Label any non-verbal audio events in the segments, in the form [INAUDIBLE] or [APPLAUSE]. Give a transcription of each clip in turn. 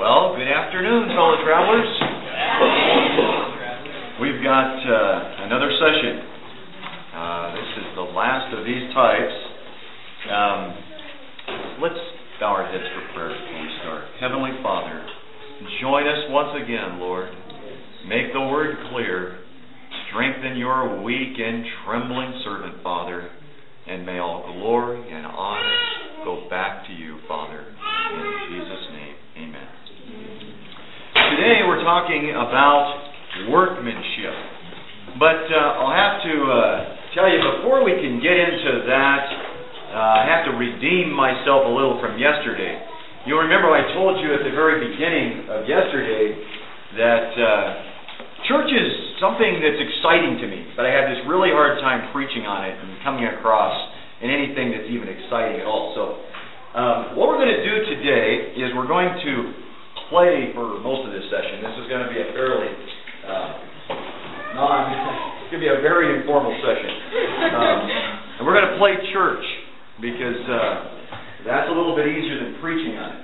Well, good afternoon, fellow travelers. We've got uh, another session. Uh, this is the last of these types. Um, let's bow our heads for prayer before we start. Heavenly Father, join us once again, Lord. Make the word clear. Strengthen your weak and trembling servant, Father. And may all glory and honor go back to you, Father. In Jesus'. Today we're talking about workmanship. But uh, I'll have to uh, tell you, before we can get into that, uh, I have to redeem myself a little from yesterday. You'll remember I told you at the very beginning of yesterday that uh, church is something that's exciting to me, but I have this really hard time preaching on it and coming across in anything that's even exciting at all. So, um, what we're going to do today is we're going to play for most of this session. This is going to be a fairly uh, non, it's going to be a very informal session, um, and we're going to play church because uh, that's a little bit easier than preaching on it.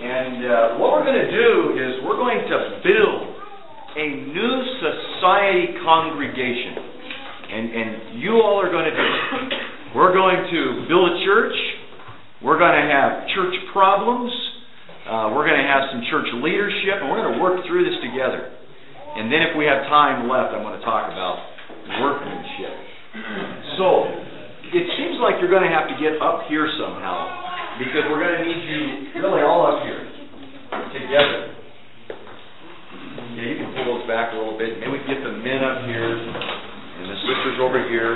And uh, what we're going to do is we're going to build a new society congregation. And, and you all are going to do it. We're going to build a church. We're going to have church problems. Uh, we're going to have some church leadership. And we're going to work through this together. And then if we have time left, I'm going to talk about workmanship. So, it seems like you're going to have to get up here somehow. Because we're going to need you really all up here together. Yeah, you can pull those back a little bit. Maybe we can get the men up here and the sisters over here.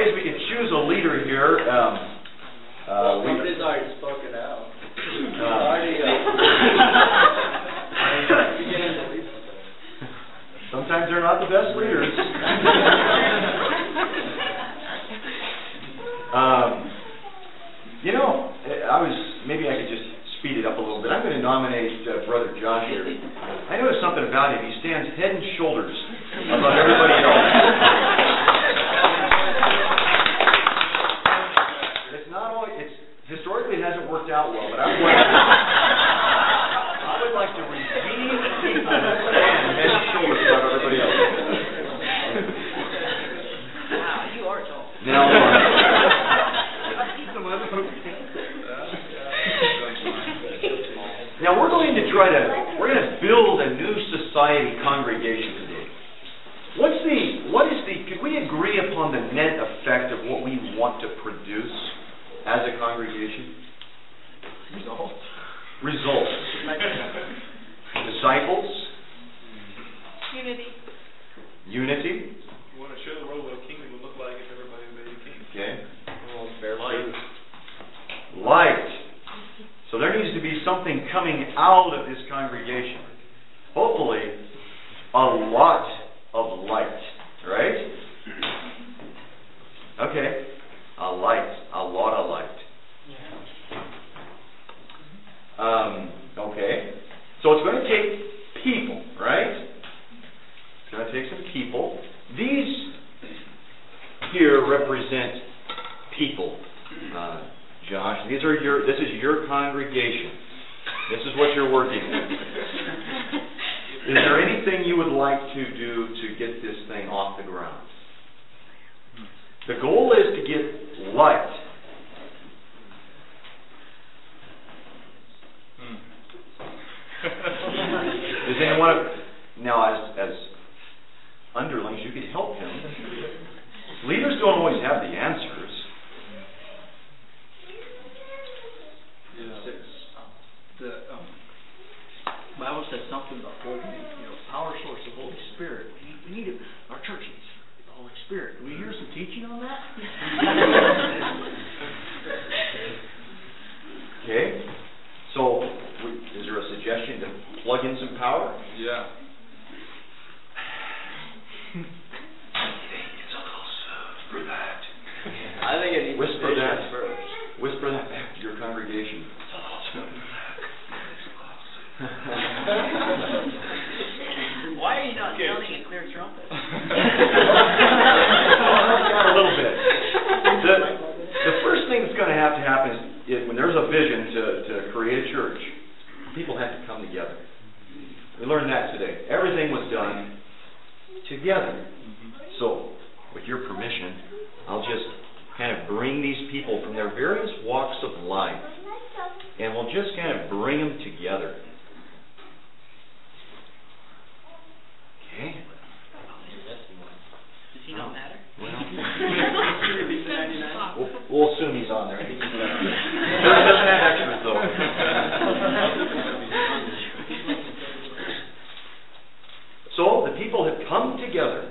Ways we can choose a leader here. Um, uh, we, Somebody's already spoken out. uh, Already, uh, beginning to lead. sometimes they're not the best leaders. [LAUGHS] um, you know, I was maybe I could just speed it up a little bit. I'm going to nominate uh, Brother Josh here. I noticed something about him. He stands head and shoulders above everybody Is there anything you would like to do to get this thing off the ground? The goal is to get light. Hmm. Does anyone now as as underlings you could help him? Leaders don't always have the answer. something the Holy, you know, power source of Holy Spirit. We need, we need it. Our church needs the Holy Spirit. Do we hear some teaching on that? [LAUGHS] okay. So, is there a suggestion to plug in some power? Yeah. a little bit. The, the first thing that's going to have to happen is when there's a vision to, to create a church, people have to come together. We learned that today. Everything was done together. So, with your permission, I'll just kind of bring these people from their various walks of life and we'll just kind of bring them together. Okay? we'll, we'll assume he's on there. [LAUGHS] so the people have come together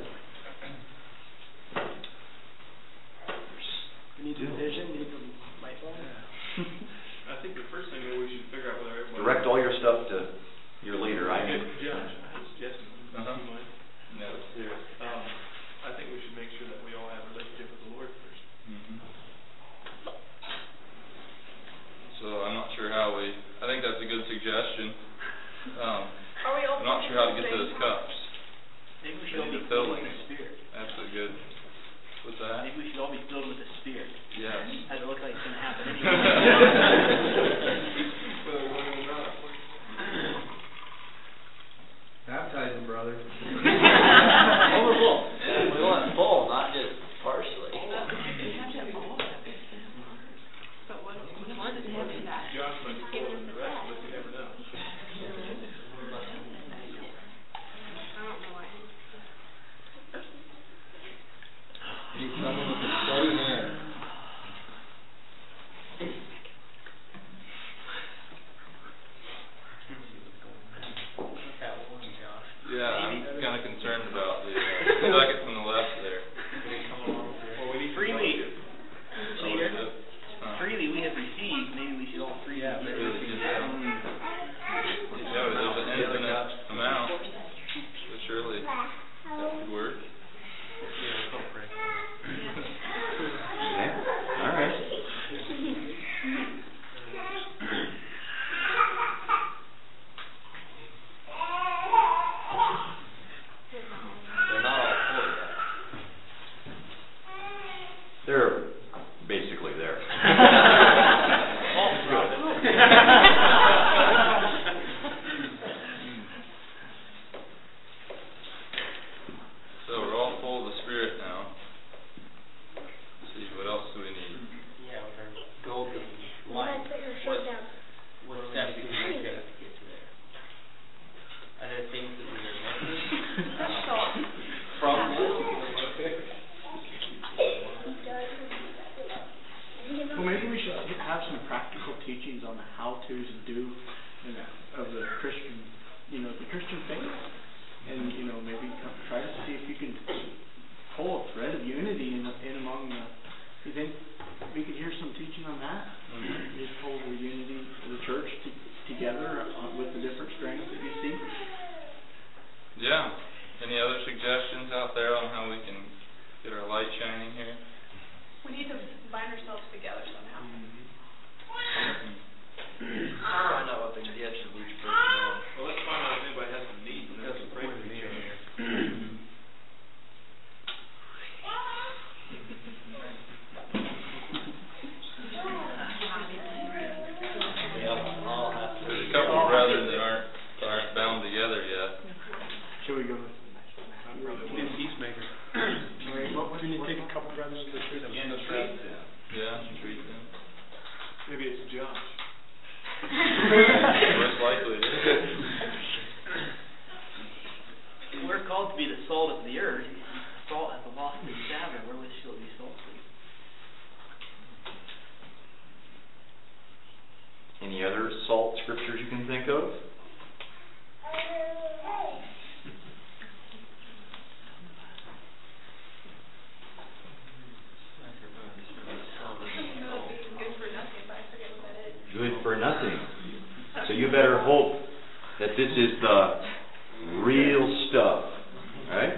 that this is the real stuff, right?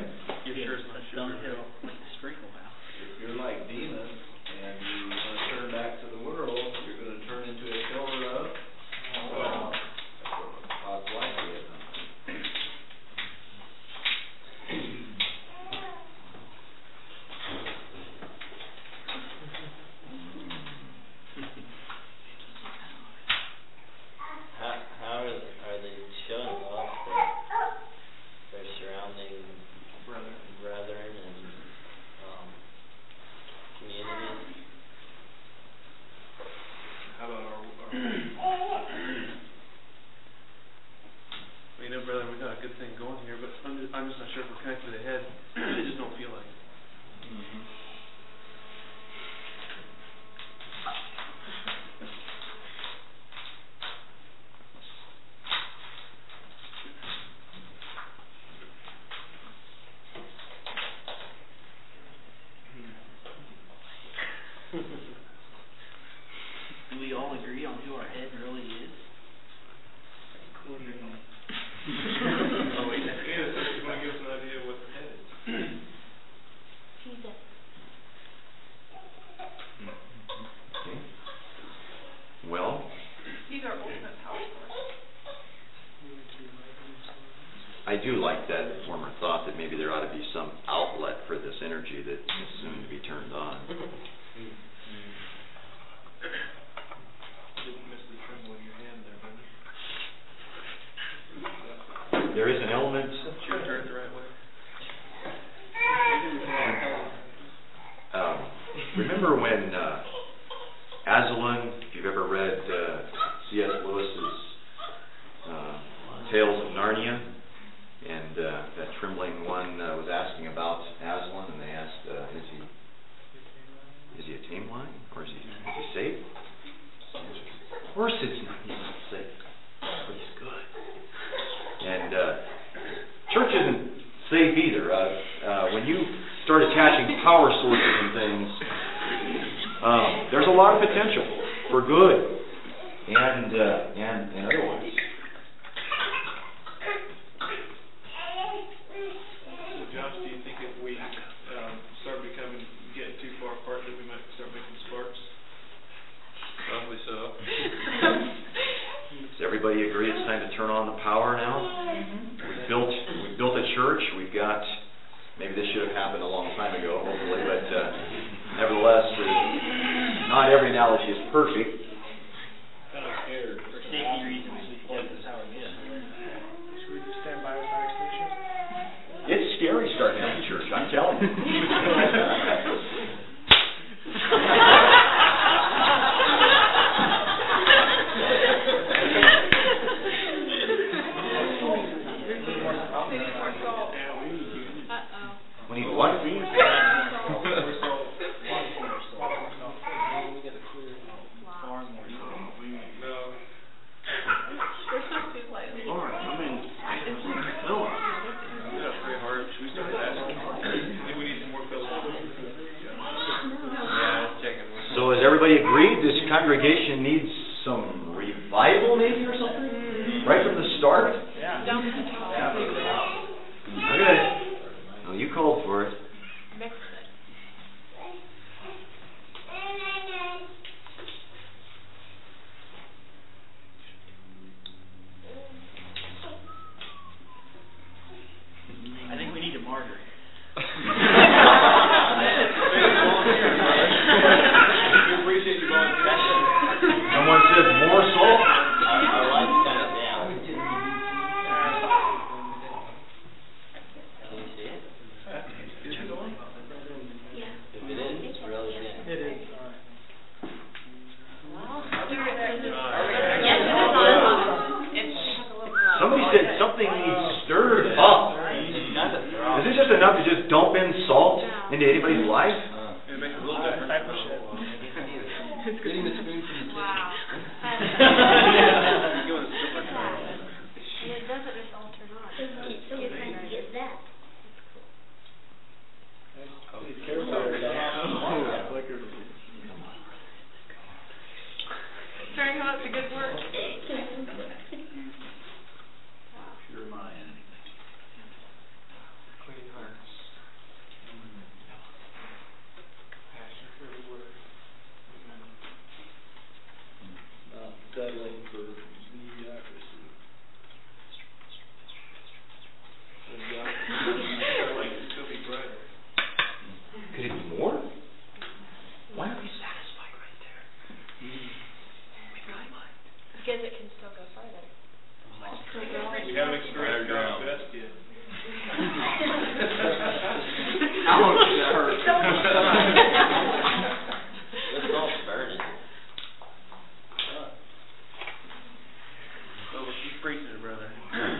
Preach it, brother. [LAUGHS]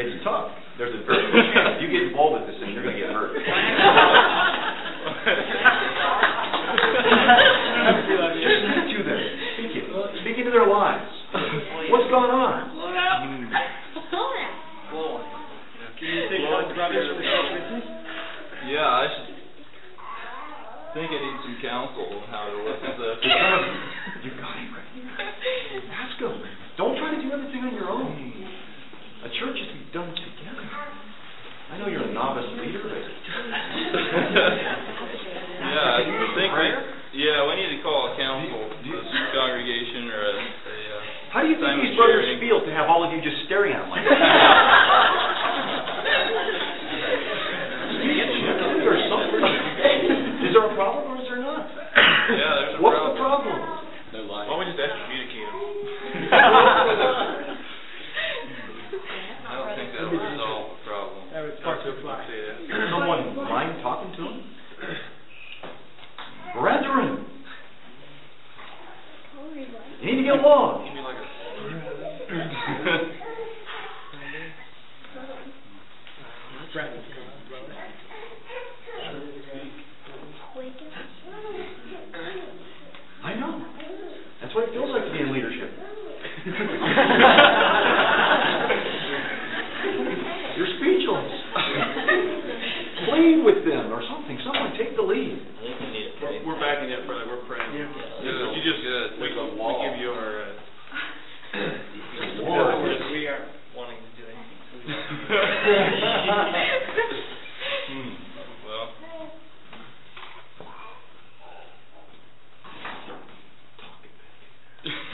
It's tough. There's a very good chance if you get involved with this and you're going to get hurt. [LAUGHS] [LAUGHS] do that. Speak into them. Speak, it. Speak into their lives.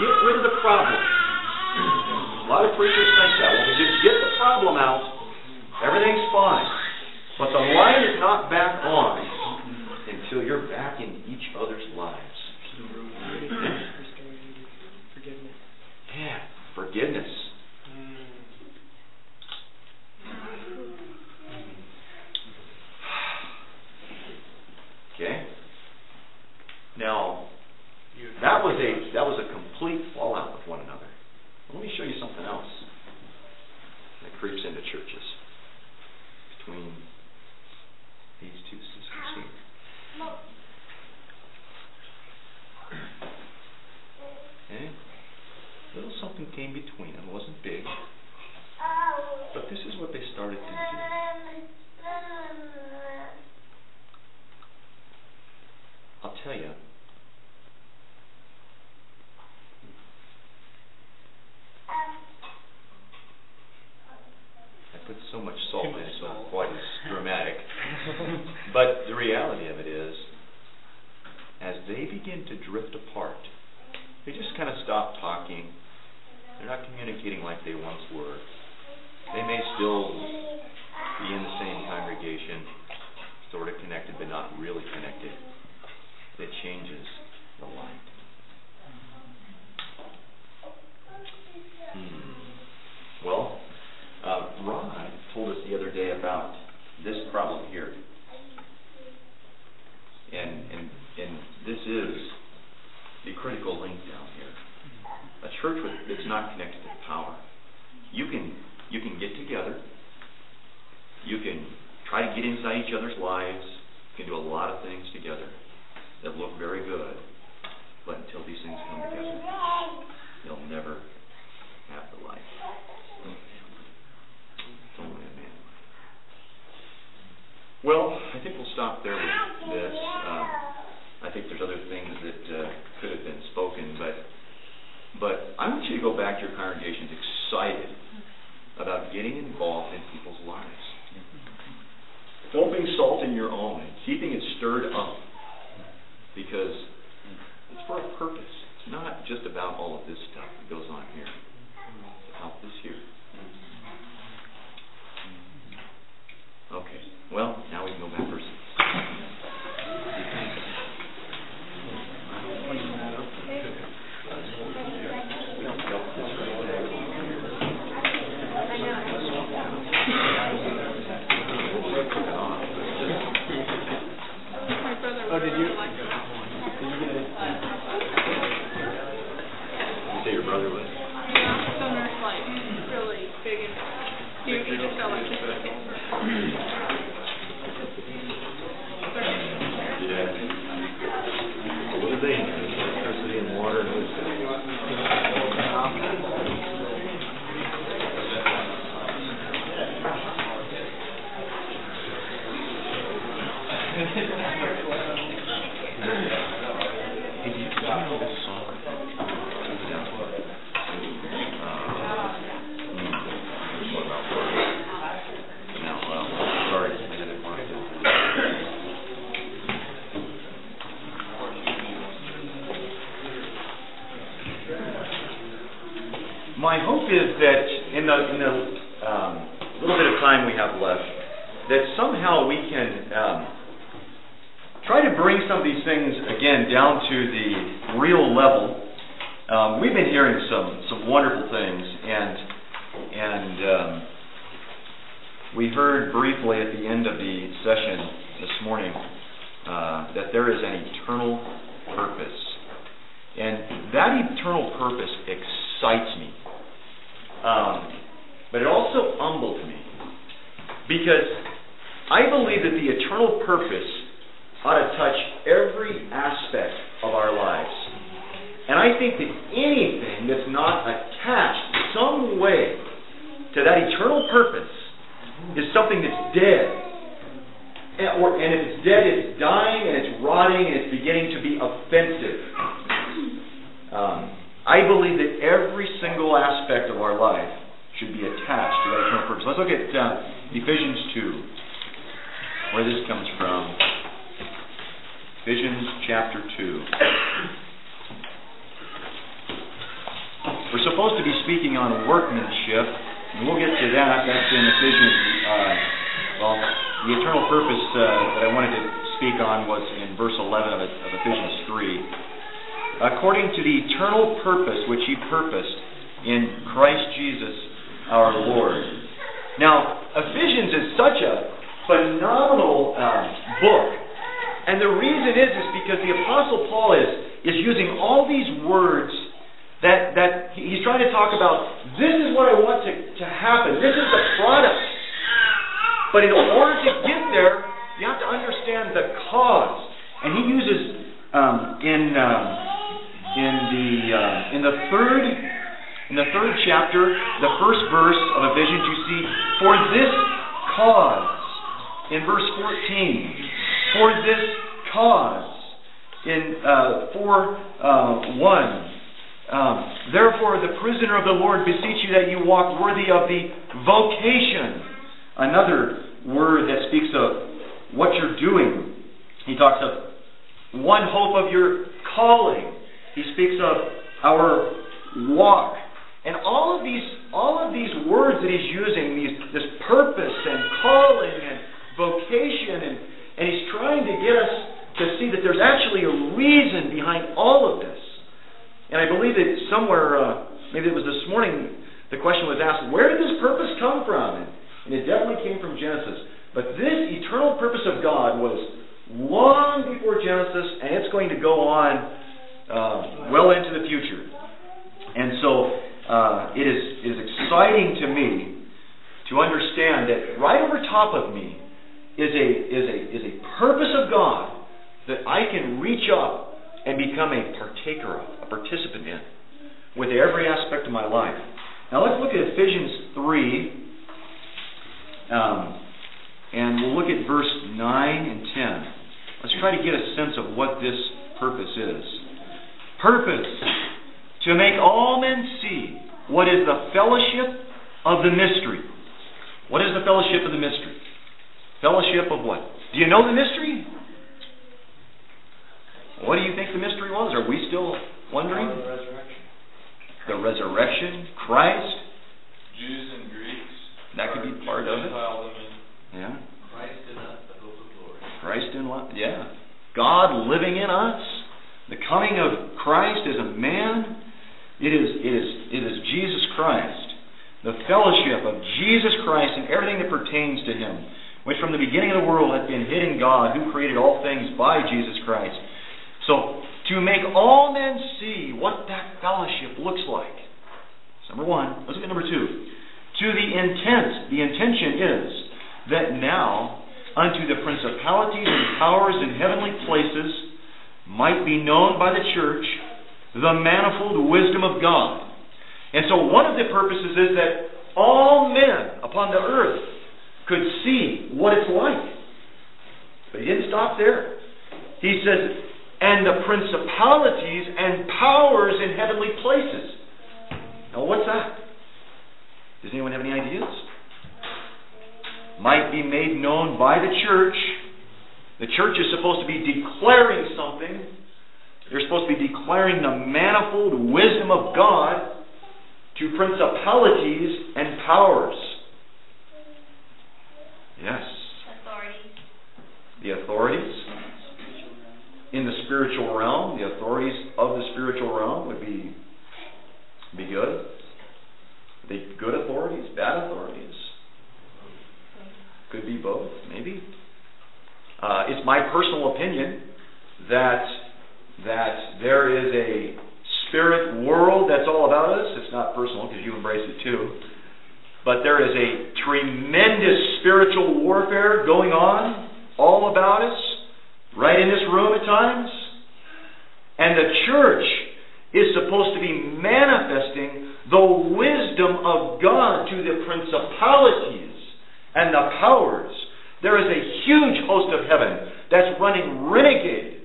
get rid of the problem. A lot of preachers think that. Well, we just get the problem out, everything's fine. But the light is not back on until you're back in each other's lives. came between them. It wasn't big. Oh. But this is what they started to do. I'll tell you, I put so much salt in it's so quite as dramatic. [LAUGHS] but the reality of it is, as they begin to drift apart, they just kind of stop talking, they're not communicating like they once were. They may still be in the same congregation, sort of connected, but not really connected. That changes the light. Hmm. Well, uh, Ron told us the other day about this problem here. And, and, and this is the critical link church that's not connected to power. You can you can get together. You can try to get inside each other's lives. You can do a lot of things together that look very good. Um, little bit of time we have left, that somehow we can um, try to bring some of these things again down to the real level. Um, we've been hearing some some wonderful things, and and um, we heard briefly at the end of the session this morning uh, that there is an eternal purpose, and that eternal purpose excites me. Um, but it also humbles me because I believe that the eternal purpose ought to touch every aspect of our lives. And I think that anything that's not attached some way to that eternal purpose is something that's dead. And, or, and if it's dead, it's dying and it's rotting and it's beginning to be offensive. Um, I believe that every single aspect of our life should be attached to that eternal purpose. Let's look at uh, Ephesians 2, where this comes from. Ephesians chapter 2. We're supposed to be speaking on workmanship, and we'll get to that. That's in Ephesians. Uh, well, the eternal purpose uh, that I wanted to speak on was in verse 11 of, of Ephesians 3. According to the eternal purpose which He purposed in Christ Jesus our Lord. Now, Ephesians is such a phenomenal uh, book. And the reason is, is because the Apostle Paul is, is using all these words that, that he's trying to talk about, this is what I want to, to happen. This is the product. But in order to get there, you have to understand the cause. And he uses um, in, um, in, the, uh, in the third in the third chapter, the first verse of Ephesians, you see, for this cause, in verse 14, for this cause, in uh, 4 uh, 1, um, therefore the prisoner of the Lord beseech you that you walk worthy of the vocation. Another word that speaks of what you're doing. He talks of one hope of your calling. He speaks of our walk. And all of these, all of these words that he's using, these, this purpose and calling and vocation, and, and he's trying to get us to see that there's actually a reason behind all of this. And I believe that somewhere, uh, maybe it was this morning, the question was asked, where did this purpose come from? And, and it definitely came from Genesis. But this eternal purpose of God was long before Genesis, and it's going to go on uh, well into the future. And so it, is, it is exciting to me to understand that right over top of me is a, is a, is a purpose of God that I can reach up and become a partaker of, a participant in, with every aspect of my life. Now let's look at Ephesians 3, um, and we'll look at verse 9 and 10. Let's try to get a sense of what this purpose is. Purpose to make all men see what is the fellowship of the mystery. What is the fellowship of the mystery? Fellowship of what? Do you know the mystery? What do you think the mystery was? Are we still wondering? The resurrection. The resurrection, Christ. Jews and Greeks. That could be part of it. Yeah. Christ in us, the hope of glory. Christ in what? Yeah. God living in us. The coming of Christ as a man. It is, Jesus Christ. The fellowship of Jesus Christ and everything that pertains to Him, which from the beginning of the world hath been hid in God, who created all things by Jesus Christ. So, to make all men see what that fellowship looks like. That's number one. Let's look at number two. To the intent, the intention is that now unto the principalities and powers in heavenly places might be known by the church the manifold wisdom of God. And so one of the purposes is that all men upon the earth could see what it's like. But he didn't stop there. He says, and the principalities and powers in heavenly places. Now, what's that? Does anyone have any ideas? Might be made known by the church. The church is supposed to be declaring something. They're supposed to be declaring the manifold wisdom of God to principalities and powers. Yes, the authorities in the spiritual realm, the authorities of the spiritual realm would be be good. They good authorities, bad authorities? Could be both, maybe. Uh, it's my personal opinion that that there is a spirit world that's all about us. It's not personal because you embrace it too. But there is a tremendous spiritual warfare going on all about us, right in this room at times. And the church is supposed to be manifesting the wisdom of God to the principalities and the powers. There is a huge host of heaven that's running renegade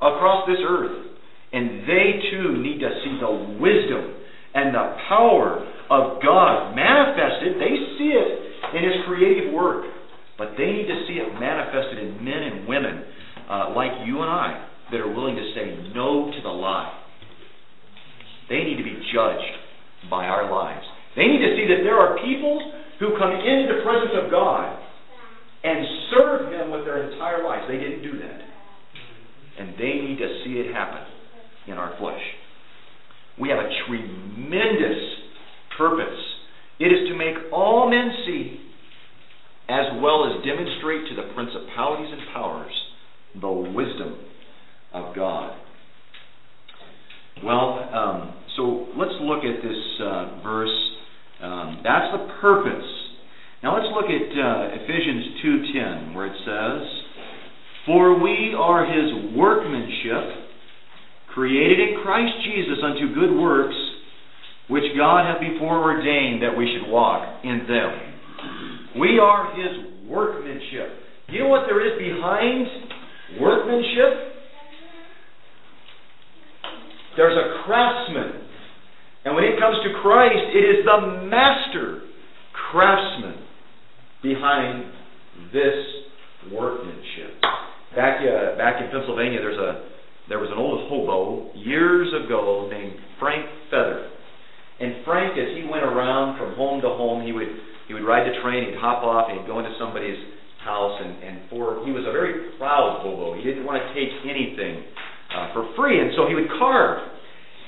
across this earth. And they too need to see the wisdom and the power of God manifested. They see it in His creative work. But they need to see it manifested in men and women uh, like you and I that are willing to say no to the lie. They need to be judged by our lives. They need to see that there are people who come into the presence of God and serve Him with their entire lives. They didn't do that. And they need to see it happen in our flesh. We have a tremendous purpose. It is to make all men see, as well as demonstrate to the principalities and powers, the wisdom of God. Well, um, so let's look at this uh, verse. Um, that's the purpose. Now let's look at uh, Ephesians 2:10, where it says, "For we are His workmanship, created in Christ Jesus unto good works, which God hath before ordained that we should walk in them." We are His workmanship. You know what there is behind workmanship? There's a craftsman. And when it comes to Christ, it is the master craftsman behind this workmanship. Back uh, back in Pennsylvania, there's a there was an old hobo years ago named Frank Feather. And Frank, as he went around from home to home, he would he would ride the train, he'd hop off, and he'd go into somebody's house, and, and for he was a very proud hobo. He didn't want to take anything uh, for free, and so he would carve.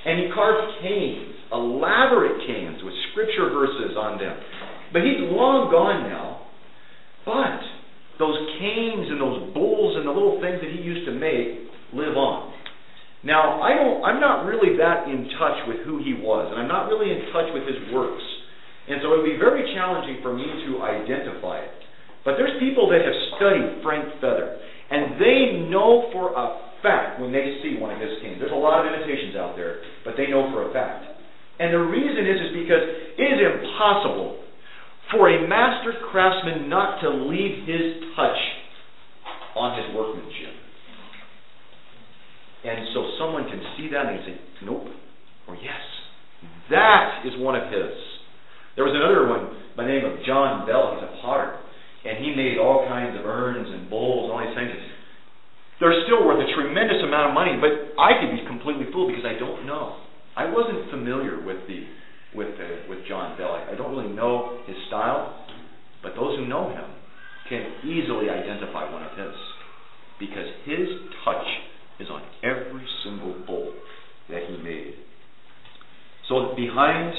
And he carved canes, elaborate canes with scripture verses on them. But he's long gone now. But those canes and those bowls and the little things that he used to make live on. Now, I don't, I'm not really that in touch with who he was, and I'm not really in touch with his works. And so it would be very challenging for me to identify it. But there's people that have studied Frank Feather, and they know for a fact when they see one of his canes. There's a lot of imitations out there, but they know for a fact. And the reason is, is because it is impossible for a master craftsman not to leave his touch on his workmanship. And so someone can see that and say, nope, or yes, that is one of his. There was another one by the name of John Bell. He's a potter. And he made all kinds of urns and bowls and all these things. They're still worth a tremendous amount of money, but I could be completely fooled because I don't know. I wasn't familiar with the with the, with John Bell. I, I don't really know his style, but those who know him can easily identify one of his because his touch is on every single bowl that he made. So behind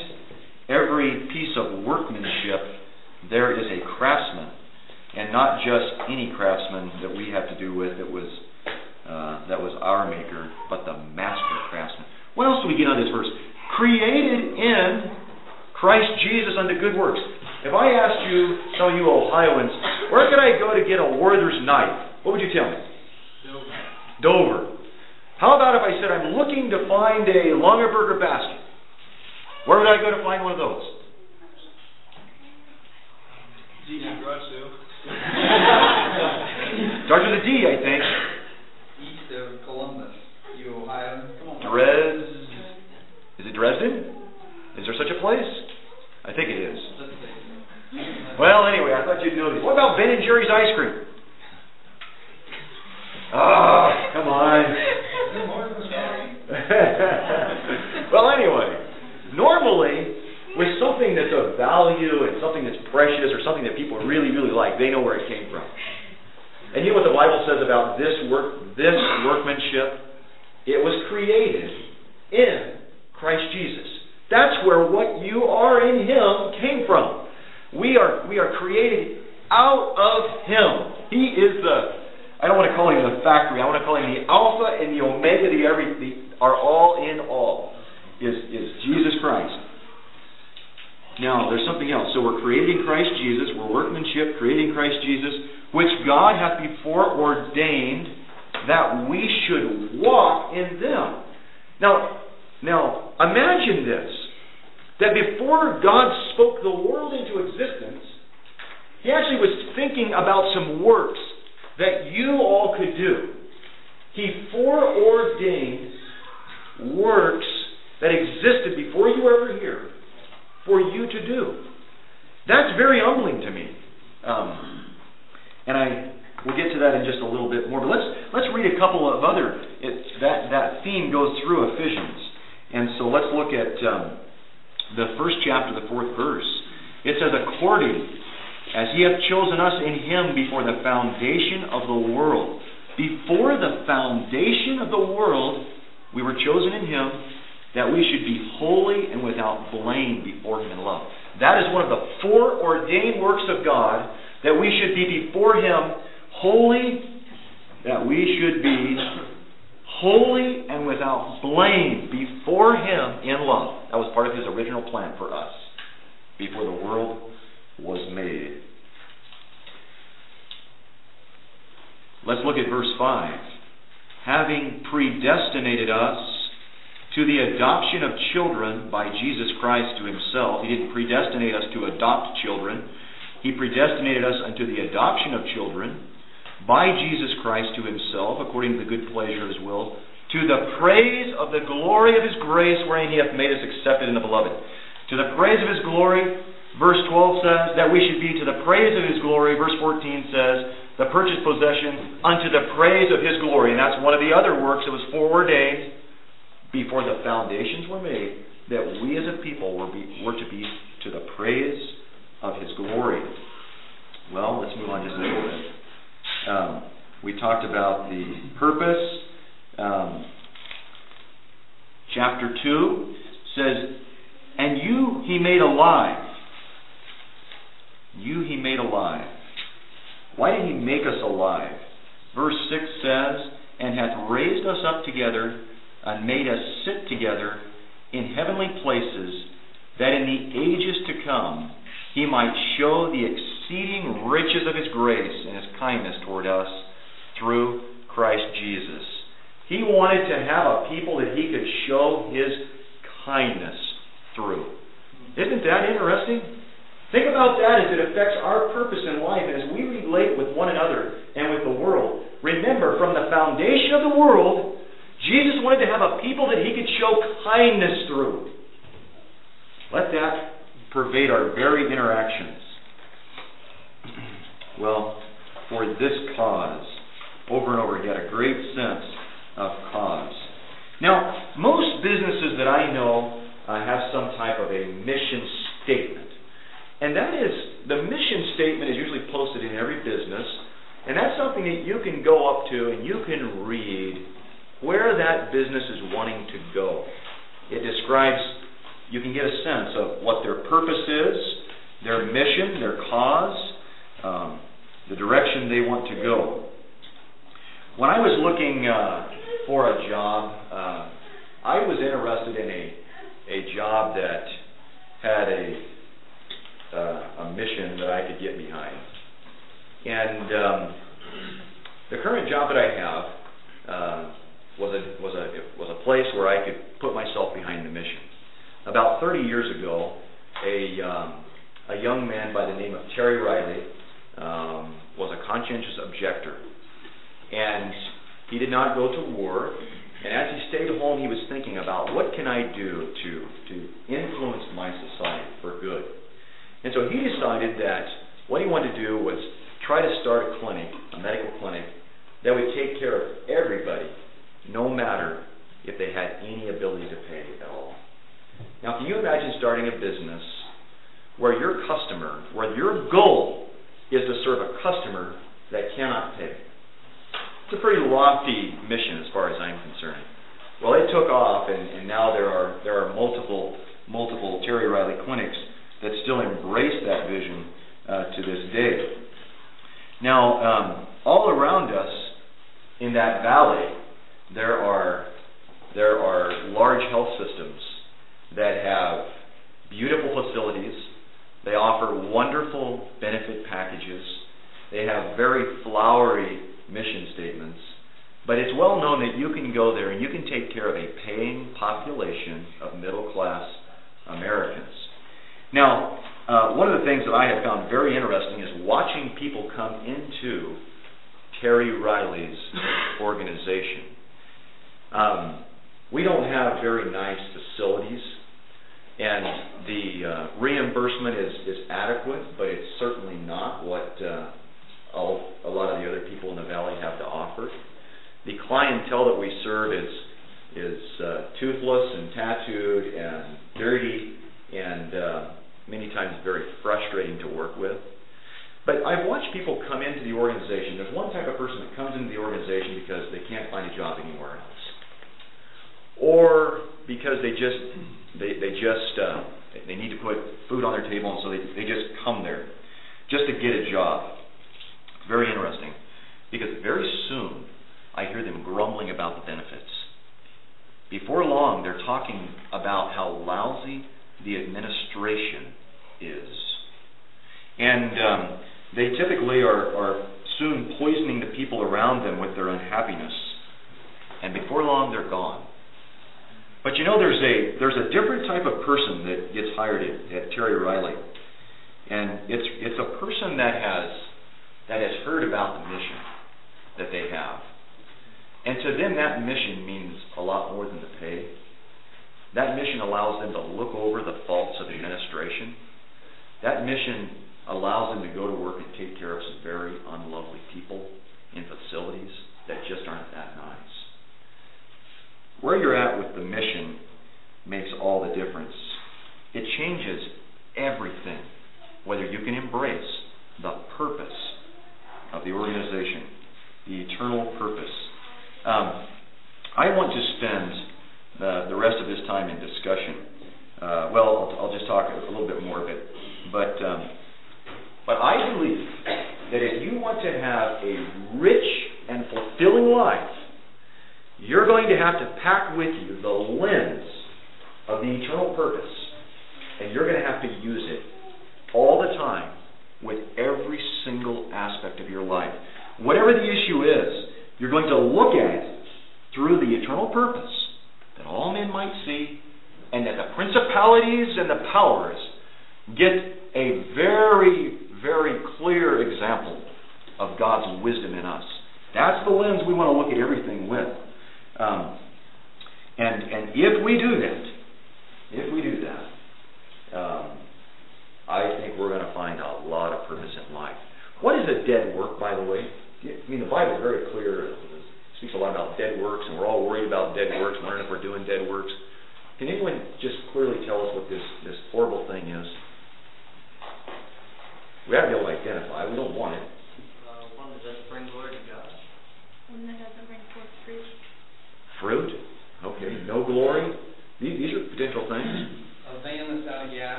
every piece of workmanship, there is a craftsman, and not just any craftsman that we have to do with that was uh, that was our maker, but the master craftsman. What else do we get on this verse? Created in Christ Jesus unto good works. If I asked you, some of you Ohioans, where could I go to get a Warther's knife? What would you tell me? Dover. Dover. How about if I said I'm looking to find a Longaberger basket? Where would I go to find one of those? D.C. garage. With a D, I think. Before the foundation of the world, before the foundation of the world, we were chosen in Him." that we should be holy and without blame before Him in love. That is one of the four ordained works of God, that we should be before Him holy, that we should be holy and without blame before Him in love. That was part of His original plan for us, before the world was made. Let's look at verse 5. Having predestinated us to the adoption of children by Jesus Christ to himself. He didn't predestinate us to adopt children. He predestinated us unto the adoption of children by Jesus Christ to himself, according to the good pleasure of his will, to the praise of the glory of his grace, wherein he hath made us accepted in the beloved. To the praise of his glory, verse 12 says that we should be to the praise of his glory. Verse 14 says, the purchased possession unto the praise of his glory. And that's one of the other works that was foreordained before the foundations were made, that we as a people were, be, were to be to the praise of His glory. Well, let's move on just a little bit. Um, we talked about the purpose. Um, chapter 2 says, And you he made alive. You he made alive. Why did he make us alive? Verse 6 says, And hath raised us up together and made us sit together in heavenly places, that in the ages to come he might show the exceeding riches of his grace and his kindness toward us through Christ Jesus. He wanted to have a people that he could show his kindness through. Isn't that interesting? Think about that as it affects our purpose in life and as we relate with one another and with the world. Remember, from the foundation of the world, Jesus wanted to have a people that he could show kindness through. Let that pervade our very interactions. [CLEARS THROAT] Well, for this cause, over and over, he had a great sense of cause. Now, most businesses that I know uh, have some type of a mission statement. And that is, the mission statement is usually posted in every business. And that's something that you can go up to and you can read where that business is wanting to go. It describes, you can get a sense of what their purpose is, their mission, their cause, um, the direction they want to go. When I was looking uh, for a job, uh, I was interested in a, a job that had a, uh, a mission that I could get behind. And um, the current job that I have, uh, was a was a was a place where I could put myself behind the mission. About 30 years ago, a um, a young man by the name of Terry Reilly um, was a conscientious objector, and he did not go to war. And as he stayed home, he was thinking about what can I do to to influence my society for good. And so he decided that what he wanted to do was try to start a clinic, a medical clinic, that would take care of everybody, no matter if they had any ability to pay at all. Now, can you imagine starting a business where your customer, where your goal is to serve a customer that cannot pay? It's a pretty lofty mission as far as I'm concerned. Well, it took off, and, and now there are there are multiple multiple Terry Reilly clinics that still embrace that vision uh, to this day. Now, um, all around us in that valley, there are there are large health systems that have beautiful facilities. They offer wonderful benefit packages. They have very flowery mission statements. But it's well known that you can go there and you can take care of a paying population of middle class Americans. Now, uh, one of the things that I have found very interesting is watching people come into Terry Reilly's [LAUGHS] organization. Um, we don't have very nice facilities, and the uh, reimbursement is, is adequate, but it's certainly not what uh, all, a lot of the other people in the valley have to offer. The clientele that we serve is is uh, toothless and tattooed and dirty and uh, many times very frustrating to work with. But I've watched people come into the organization. There's one type of person that comes into the organization because they can't find a job anywhere else, or because they just they they just uh, they need to put food on their table, and so they they just come there just to get a job. Very interesting because very soon I hear them grumbling about the benefits. Before long, they're talking about how lousy the administration is. And um, they typically are, are soon poisoning the people around them with their unhappiness. And before long, they're gone. But you know, there's a there's a different type of person that gets hired at, at Terry Reilly, and it's it's a person that has that has heard about the mission that they have, and to them, that mission means a lot more than the pay. That mission allows them to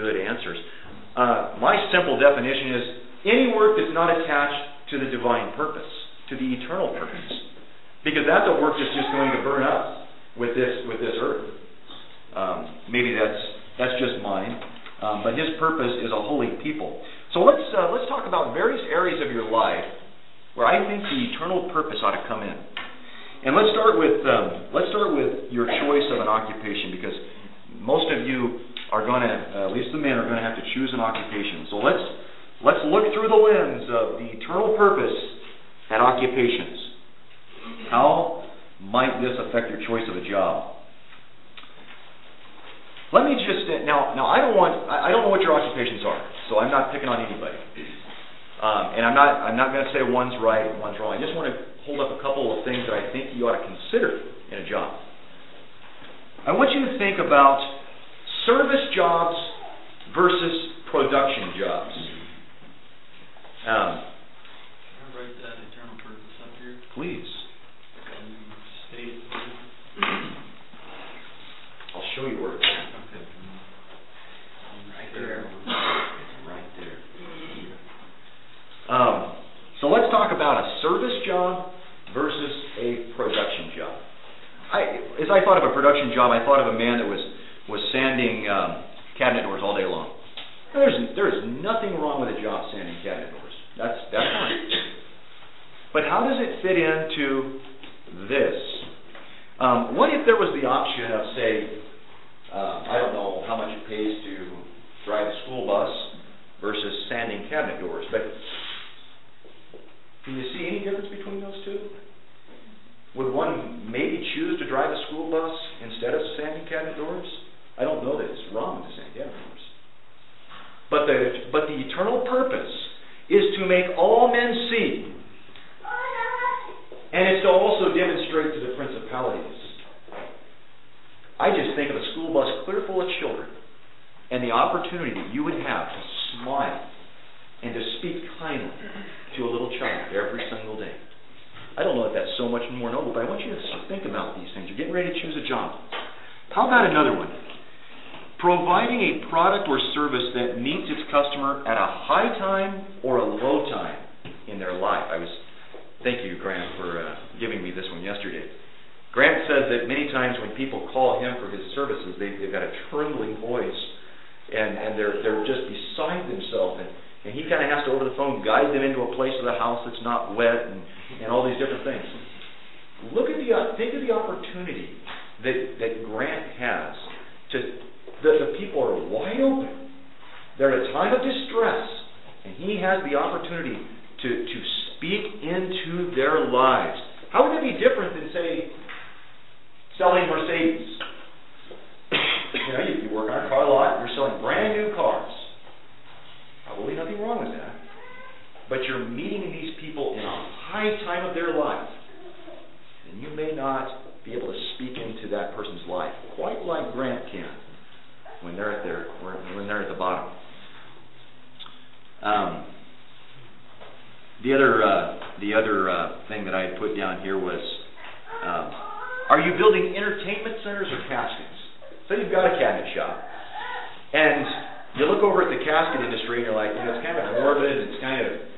good answers. Uh, my simple definition is any work that's not attached to the divine purpose, to the eternal purpose. Because that's a work that's just going to burn up with this with this earth. Um, maybe that's that's just mine, um, but His purpose is a holy people. So let's uh, let's talk about various areas of your life where I think the eternal purpose ought to come in. And let's start with um, let's start with your choice of an occupation because most of you are going to, uh, at least the men, are going to have to choose an occupation. So let's let's look through the lens of the eternal purpose at occupations. How might this affect your choice of a job? Let me just uh, now. Now I don't want. I don't know what your occupations are, so I'm not picking on anybody. Um, and I'm not. I'm not going to say one's right, and one's wrong. I just want to hold up a couple of things that I think you ought to consider in a job. I want you to think about service jobs versus production jobs. Um, Can I write that eternal purpose up here? please, And state, I'll show you where it's at. okay. Right there. Right there. Um, so let's talk about a service job versus a production job. I, as I thought of a production job, I thought of a man that was, was sanding, um, cabinet doors all day long. There's, there's nothing wrong with a job sanding cabinet doors. That's, that's fine. But how does it fit into this? Um, what if there was the option of, say, uh, I don't know how much it pays to drive a school bus versus sanding cabinet doors, but can you see any difference between those two? Would one maybe choose to drive a school bus instead of sanding cabinet doors? I don't know that it's wrong to cabinet doors. But the, but the eternal purpose is to make all men see, and it's to also demonstrate to the principalities. I just think of a school bus clear full of children and the opportunity that you would have to smile and to speak kindly to a little child every single day. I don't know if that's so much more noble, but I want you to think about these things. You're getting ready to choose a job. How about another one? Providing a product or service that meets its customer at a high time or a low time in their life. I was, thank you, Grant, for uh, giving me this one yesterday. Grant says that many times when people call him for his services, they, they've got a trembling voice and, and they're, they're just beside themselves. And, and he kind of has to, over the phone, guide them into a place of the house that's not wet and, and all these different things. Look at the, uh, think of the opportunity that, that Grant has to, the, the people are wide open. They're at a time of distress, and he has the opportunity to, to speak into their lives. How would that be different than, say, selling Mercedes? you know, you, you work on a car lot, you're selling brand new cars. Probably nothing wrong with that. But you're meeting these people in a high time of their life. And you may not be able to speak into that person's life quite like Grant can when they're at their when they're at the bottom. Um, the other uh, the other uh, thing that I had put down here was, um, are you building entertainment centers or caskets? So you've got a cabinet shop, and you look over at the casket industry and you're like, you know, it's kind of morbid. It's kind of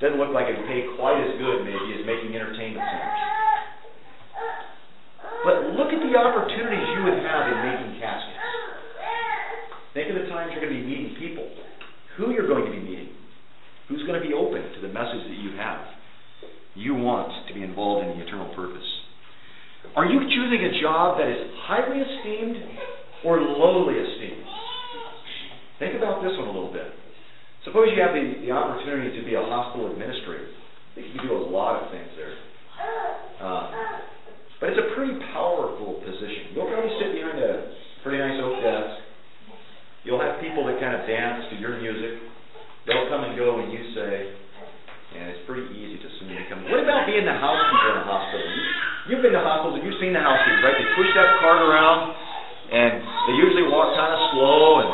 doesn't look like it would pay quite as good maybe as making entertainment centers. But look at the opportunities you would have in making caskets. Think of the times you're going to be meeting people, who you're going to be meeting, who's going to be open to the message that you have. You want to be involved in the eternal purpose. Are you choosing a job that is highly esteemed or lowly esteemed? Think about this one a little bit. Suppose you have the, the opportunity to be a hospital administrator. I think you can do a lot of things there. Uh, but it's a pretty powerful position. You'll probably sit behind a pretty nice oak desk. You'll have people that kind of dance to your music. Come and go when you say, and it's pretty easy to assume they come. What about being the housekeeper in a hospital? You, you've been to hospitals and you've seen the housekeepers, right? They push that cart around, and they usually walk kind of slow, and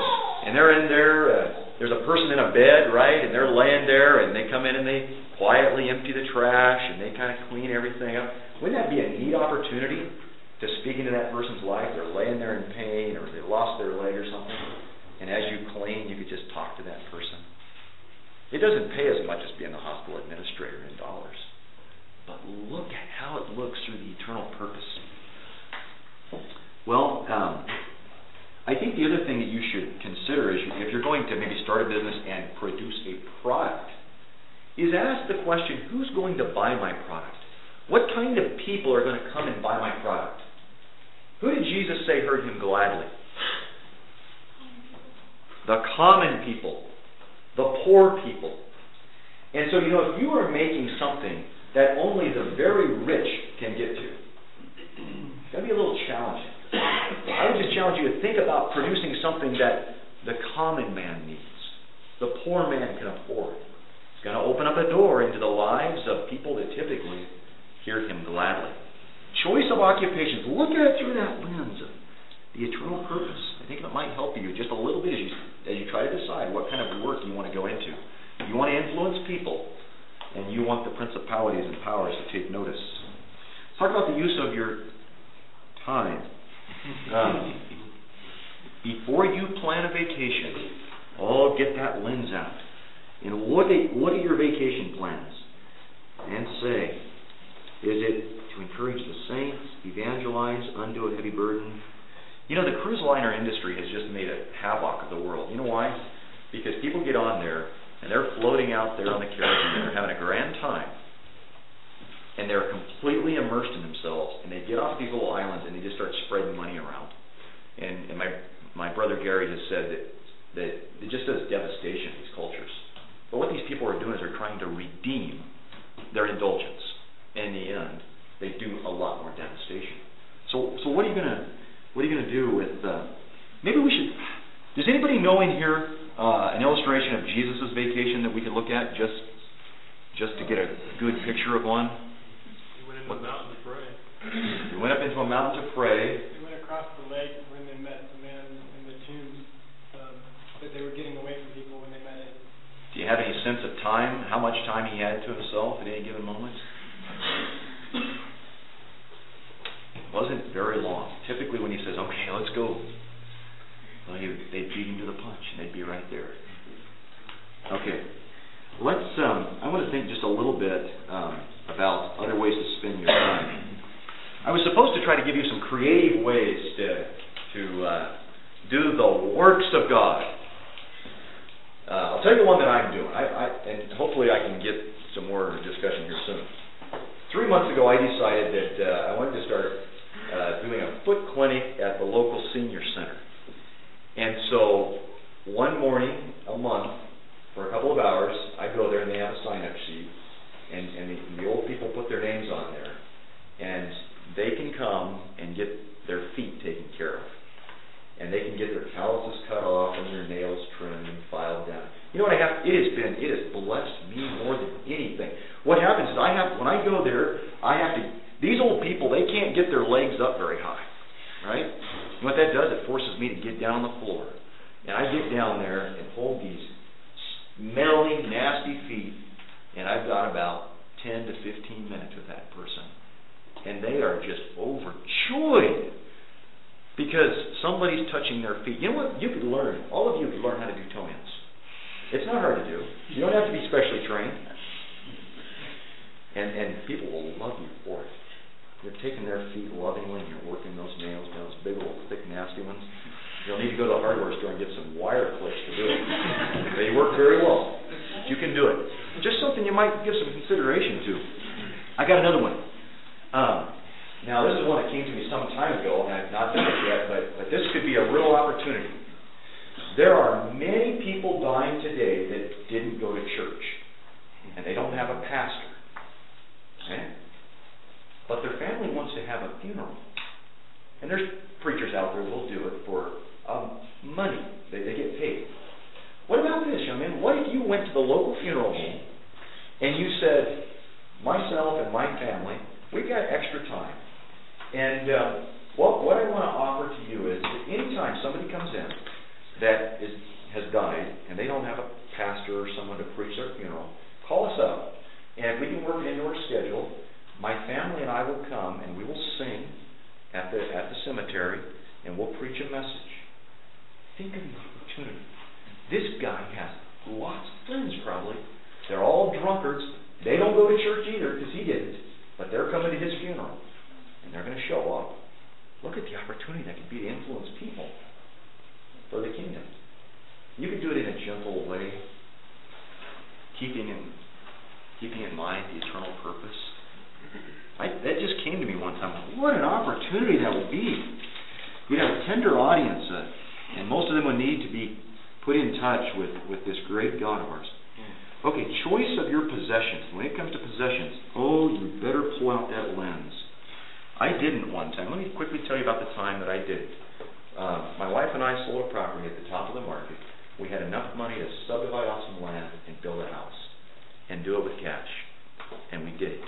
and they're in there. Uh, there's a person in a bed, right? And they're laying there, and they come in and they quietly empty the trash, and they kind of clean everything up. Wouldn't that be a neat opportunity to speak into that person's life? They're laying there in pain, or they lost their leg or something. And as you clean, you could just talk to that person. It doesn't pay as much as being the hospital administrator in dollars. But look at how it looks through the eternal purpose. Well, um, I think the other thing that you should consider is if you're going to maybe start a business and produce a product, is ask the question, who's going to buy my product? What kind of people are going to come and buy my product? Who did Jesus say heard him gladly? The common people, the poor people. And so, you know, if you are making something that only the very rich can get to, to be a little challenging. I would just challenge you to think about producing something that the common man needs, the poor man can afford. It's going to open up a door into the lives of people that typically hear him gladly. Choice of occupations. Look at it through that lens of the eternal purpose. I think it might help you just a little bit as you, as you try to decide what kind of work you want to go into. You want to influence people, and you want the principalities and powers to take notice. Let's talk about the use of your time. Um, before you plan a vacation, oh, get that lens out. And look at, look your vacation plans and say, is it to encourage the saints, evangelize, undo a heavy burden? You know, the cruise liner industry has just made a havoc of the world. You know why? Because people get on there and they're floating out there on the Caribbean and they're having a grand time. And they're completely immersed in themselves and they get off these little islands and they just start spreading money around. And, and my, my brother Gary has said that, that it just does devastation in these cultures. But what these people are doing is they're trying to redeem their indulgence. In the end, they do a lot more devastation. So, so what are you gonna, what are you gonna do with? Uh, maybe we should. Does anybody know in here uh, an illustration of Jesus' vacation that we could look at just, just to get a good picture of one? He went into What- the mountain to pray. We went up into a mountain to pray. They went across the lake when they met the man in the tombs, um, that they were getting away from people when they met him. Do you have any sense of time? How much time he had to himself at any given moment? It wasn't very long. Typically, when he says, "Okay, let's go," well, he, they'd beat him to the punch, and they'd be right there. Okay, let's. Um, I want to think just a little bit um, about other ways to spend your time. I was supposed to try to give you some creative ways to to uh, do the works of God. Uh, I'll tell you one that I'm doing, I, I, and hopefully I can get some more discussion here soon. Three months ago, I decided that uh, I wanted to start uh, doing a foot clinic at the local senior center. And so, one morning a month, for a couple of hours, I go there and they have a sign-up sheet, and, and the, the old people put their names on there, and they can come and get their feet taken care of and they can get their calluses cut off and their nails trimmed and filed down. You know what I have? It has been, it has blessed me more than anything. What happens is I have, when I go there, I have to, these old people, they can't get their legs up very high, right? And what that does, it forces me to get down on the floor. And I get down there and hold these smelly, nasty feet, and I've got about 10 to 15 minutes with that person. And they are just overjoyed because somebody's touching their feet. You know what? You could learn. All of you could learn how to do toe ins. It's not hard to do. You don't have to be specially trained. And and people will love you for it. You're taking their feet lovingly and you're working those nails down, those big old thick nasty ones. You'll need to go to the hardware store and get some wire clips to do it. [LAUGHS] They work very well. You can do it. Just something you might give some consideration to. I got another one. Um, now, this is one that came to me some time ago, and I've not done it yet, but, but this could be a real opportunity. There are many people dying today that didn't go to church, and they don't have a pastor. Okay? But their family wants to have a funeral. And there's preachers out there that will do it for um, money. They, they get paid. What about this, young man? What if you went to the local funeral home and you said, myself and my family, we've got extra time. And uh, what, what I want to offer to you is that anytime somebody comes in that is, has died and they don't have a pastor or someone to preach their funeral, call us up. And we can work into our schedule, my family and I will come and we will sing at the, at the cemetery and we'll preach a message. Think of the opportunity. This guy has lots of friends probably. They're all drunkards. They don't go to church either because he didn't. But they're coming to his funeral and they're going to show up. Look at the opportunity that could be to influence people for the kingdom. You could do it in a gentle way, keeping in keeping in mind the eternal purpose. I, that just came to me one time. What an opportunity that would be. We'd have a tender audience, uh, and most of them would need to be put in touch with, with this great God of ours. Okay, choice of your possessions. When it comes to possessions, oh, you better pull out that lens. I didn't one time. Let me quickly tell you about the time that I did. Uh, my wife and I sold a property at the top of the market. We had enough money to subdivide off some land and build a house and do it with cash. And we did it.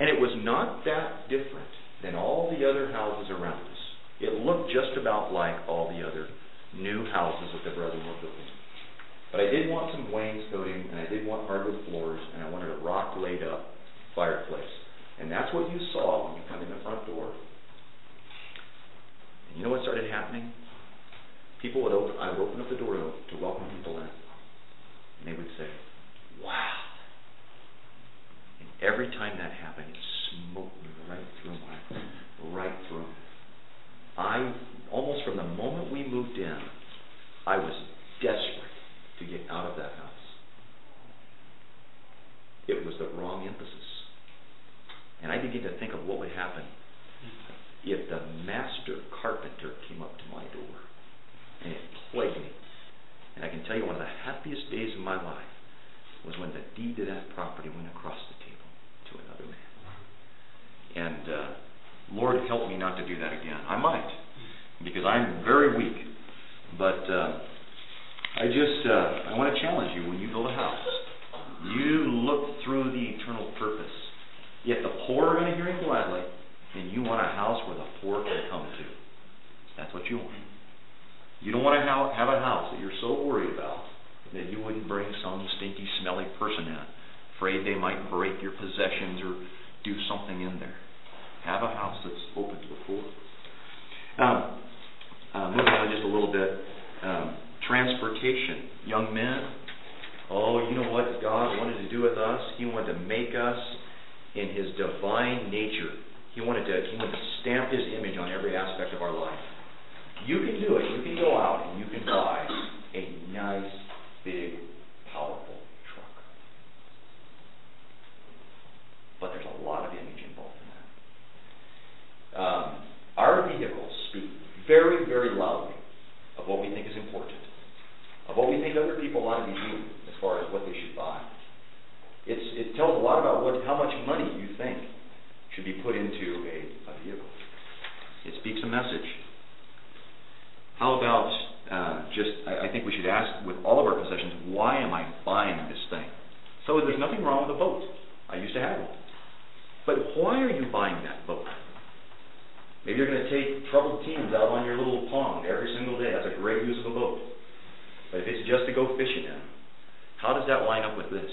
And it was not that different than all the other houses around us. It looked just about like all the other new houses that the brethren were building. But I did want some wainscoting, and I did want hardwood floors, and I wanted a rock laid up fireplace. And that's what you saw when you come in the front door. And you know what started happening? People would open, I would open up the door to, to welcome people in. And they would say, wow. Every time that happened, it smote me right through my, right through. I, almost from the moment we moved in, I was desperate to get out of that house. It was the wrong emphasis. And I began to think of what would happen if the master carpenter came up to my door and it plagued me. And I can tell you one of the happiest days of my life was when the deed to that property went across the table to another man. And uh, Lord, help me not to do that again. I might, because I'm very weak. But uh, I just uh, I want to challenge you when you build a house, you look through the eternal purpose. If the poor are going to hear him gladly, then you want a house where the poor can come to. That's what you want. You don't want to have a house that you're so worried about that you wouldn't bring some stinky, smelly person in, afraid they might break your possessions or do something in there. Have a house that's open to the poor. Um, uh, moving on just a little bit, um, transportation. Young men, oh, you know what God wanted to do with us? He wanted to make us in His divine nature. He wanted to, He wanted to stamp His image on every aspect of our life. You can do it. You can go out and you can buy a nice, big, powerful truck. But there's a lot of image involved in that. Um, our vehicles speak very, very loudly of what we think is important, of what we think other people ought to be doing as far as what they should buy. It tells a lot about how much money you think should be put into a, vehicle. It speaks a message. How about uh, just, I, I think we should ask with all of our possessions, why am I buying this thing? So there's nothing wrong with a boat. I used to have one. But why are you buying that Maybe you're going to take troubled teams out on your little pond every single day. That's a great use of a boat. But if it's just to go fishing in, how does that line up with this?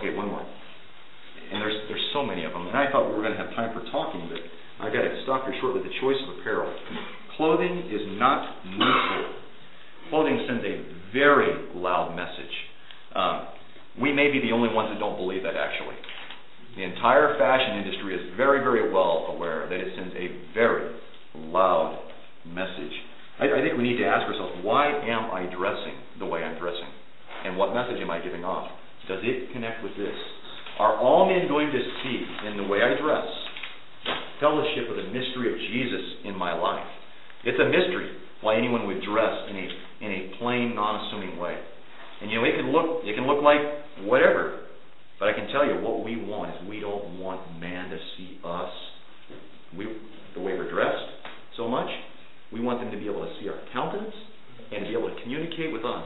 Okay, one more. And there's there's so many of them, and I thought we were going to have time for talking, but I got to stop here short with the choice of apparel. Clothing is not neutral. Clothing sends a very loud message. Um, we may be the only ones that don't believe that, actually. The entire fashion industry is very, very well aware that it sends a very loud message. I, I think we need to ask ourselves, why am I dressing the way I'm dressing? And what message am I giving off? Does it connect with this? Are all men going to see in the way I dress fellowship of the mystery of Jesus in my life? It's a mystery why anyone would dress in a in a plain, non-assuming way. And you know, it can look it can look like whatever, but I can tell you what we want is we don't want man to see us we the way we're dressed so much. We want them to be able to see our countenance and to be able to communicate with us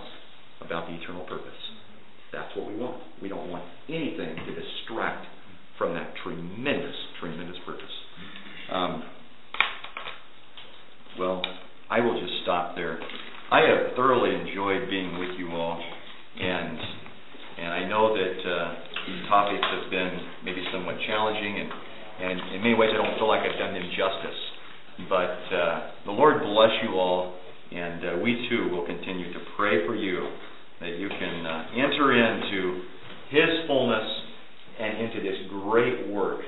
about the eternal purpose. That's what we want. We don't want anything to distract from that tremendous, tremendous purpose. Um, well, I will just stop there. I have thoroughly enjoyed being with you all, and and I know that uh, topics have been maybe somewhat challenging, and and in many ways I don't feel like I've done them justice. But uh, the Lord bless you all, and uh, we too will continue to pray for you that you can uh, enter into His fullness and into this great work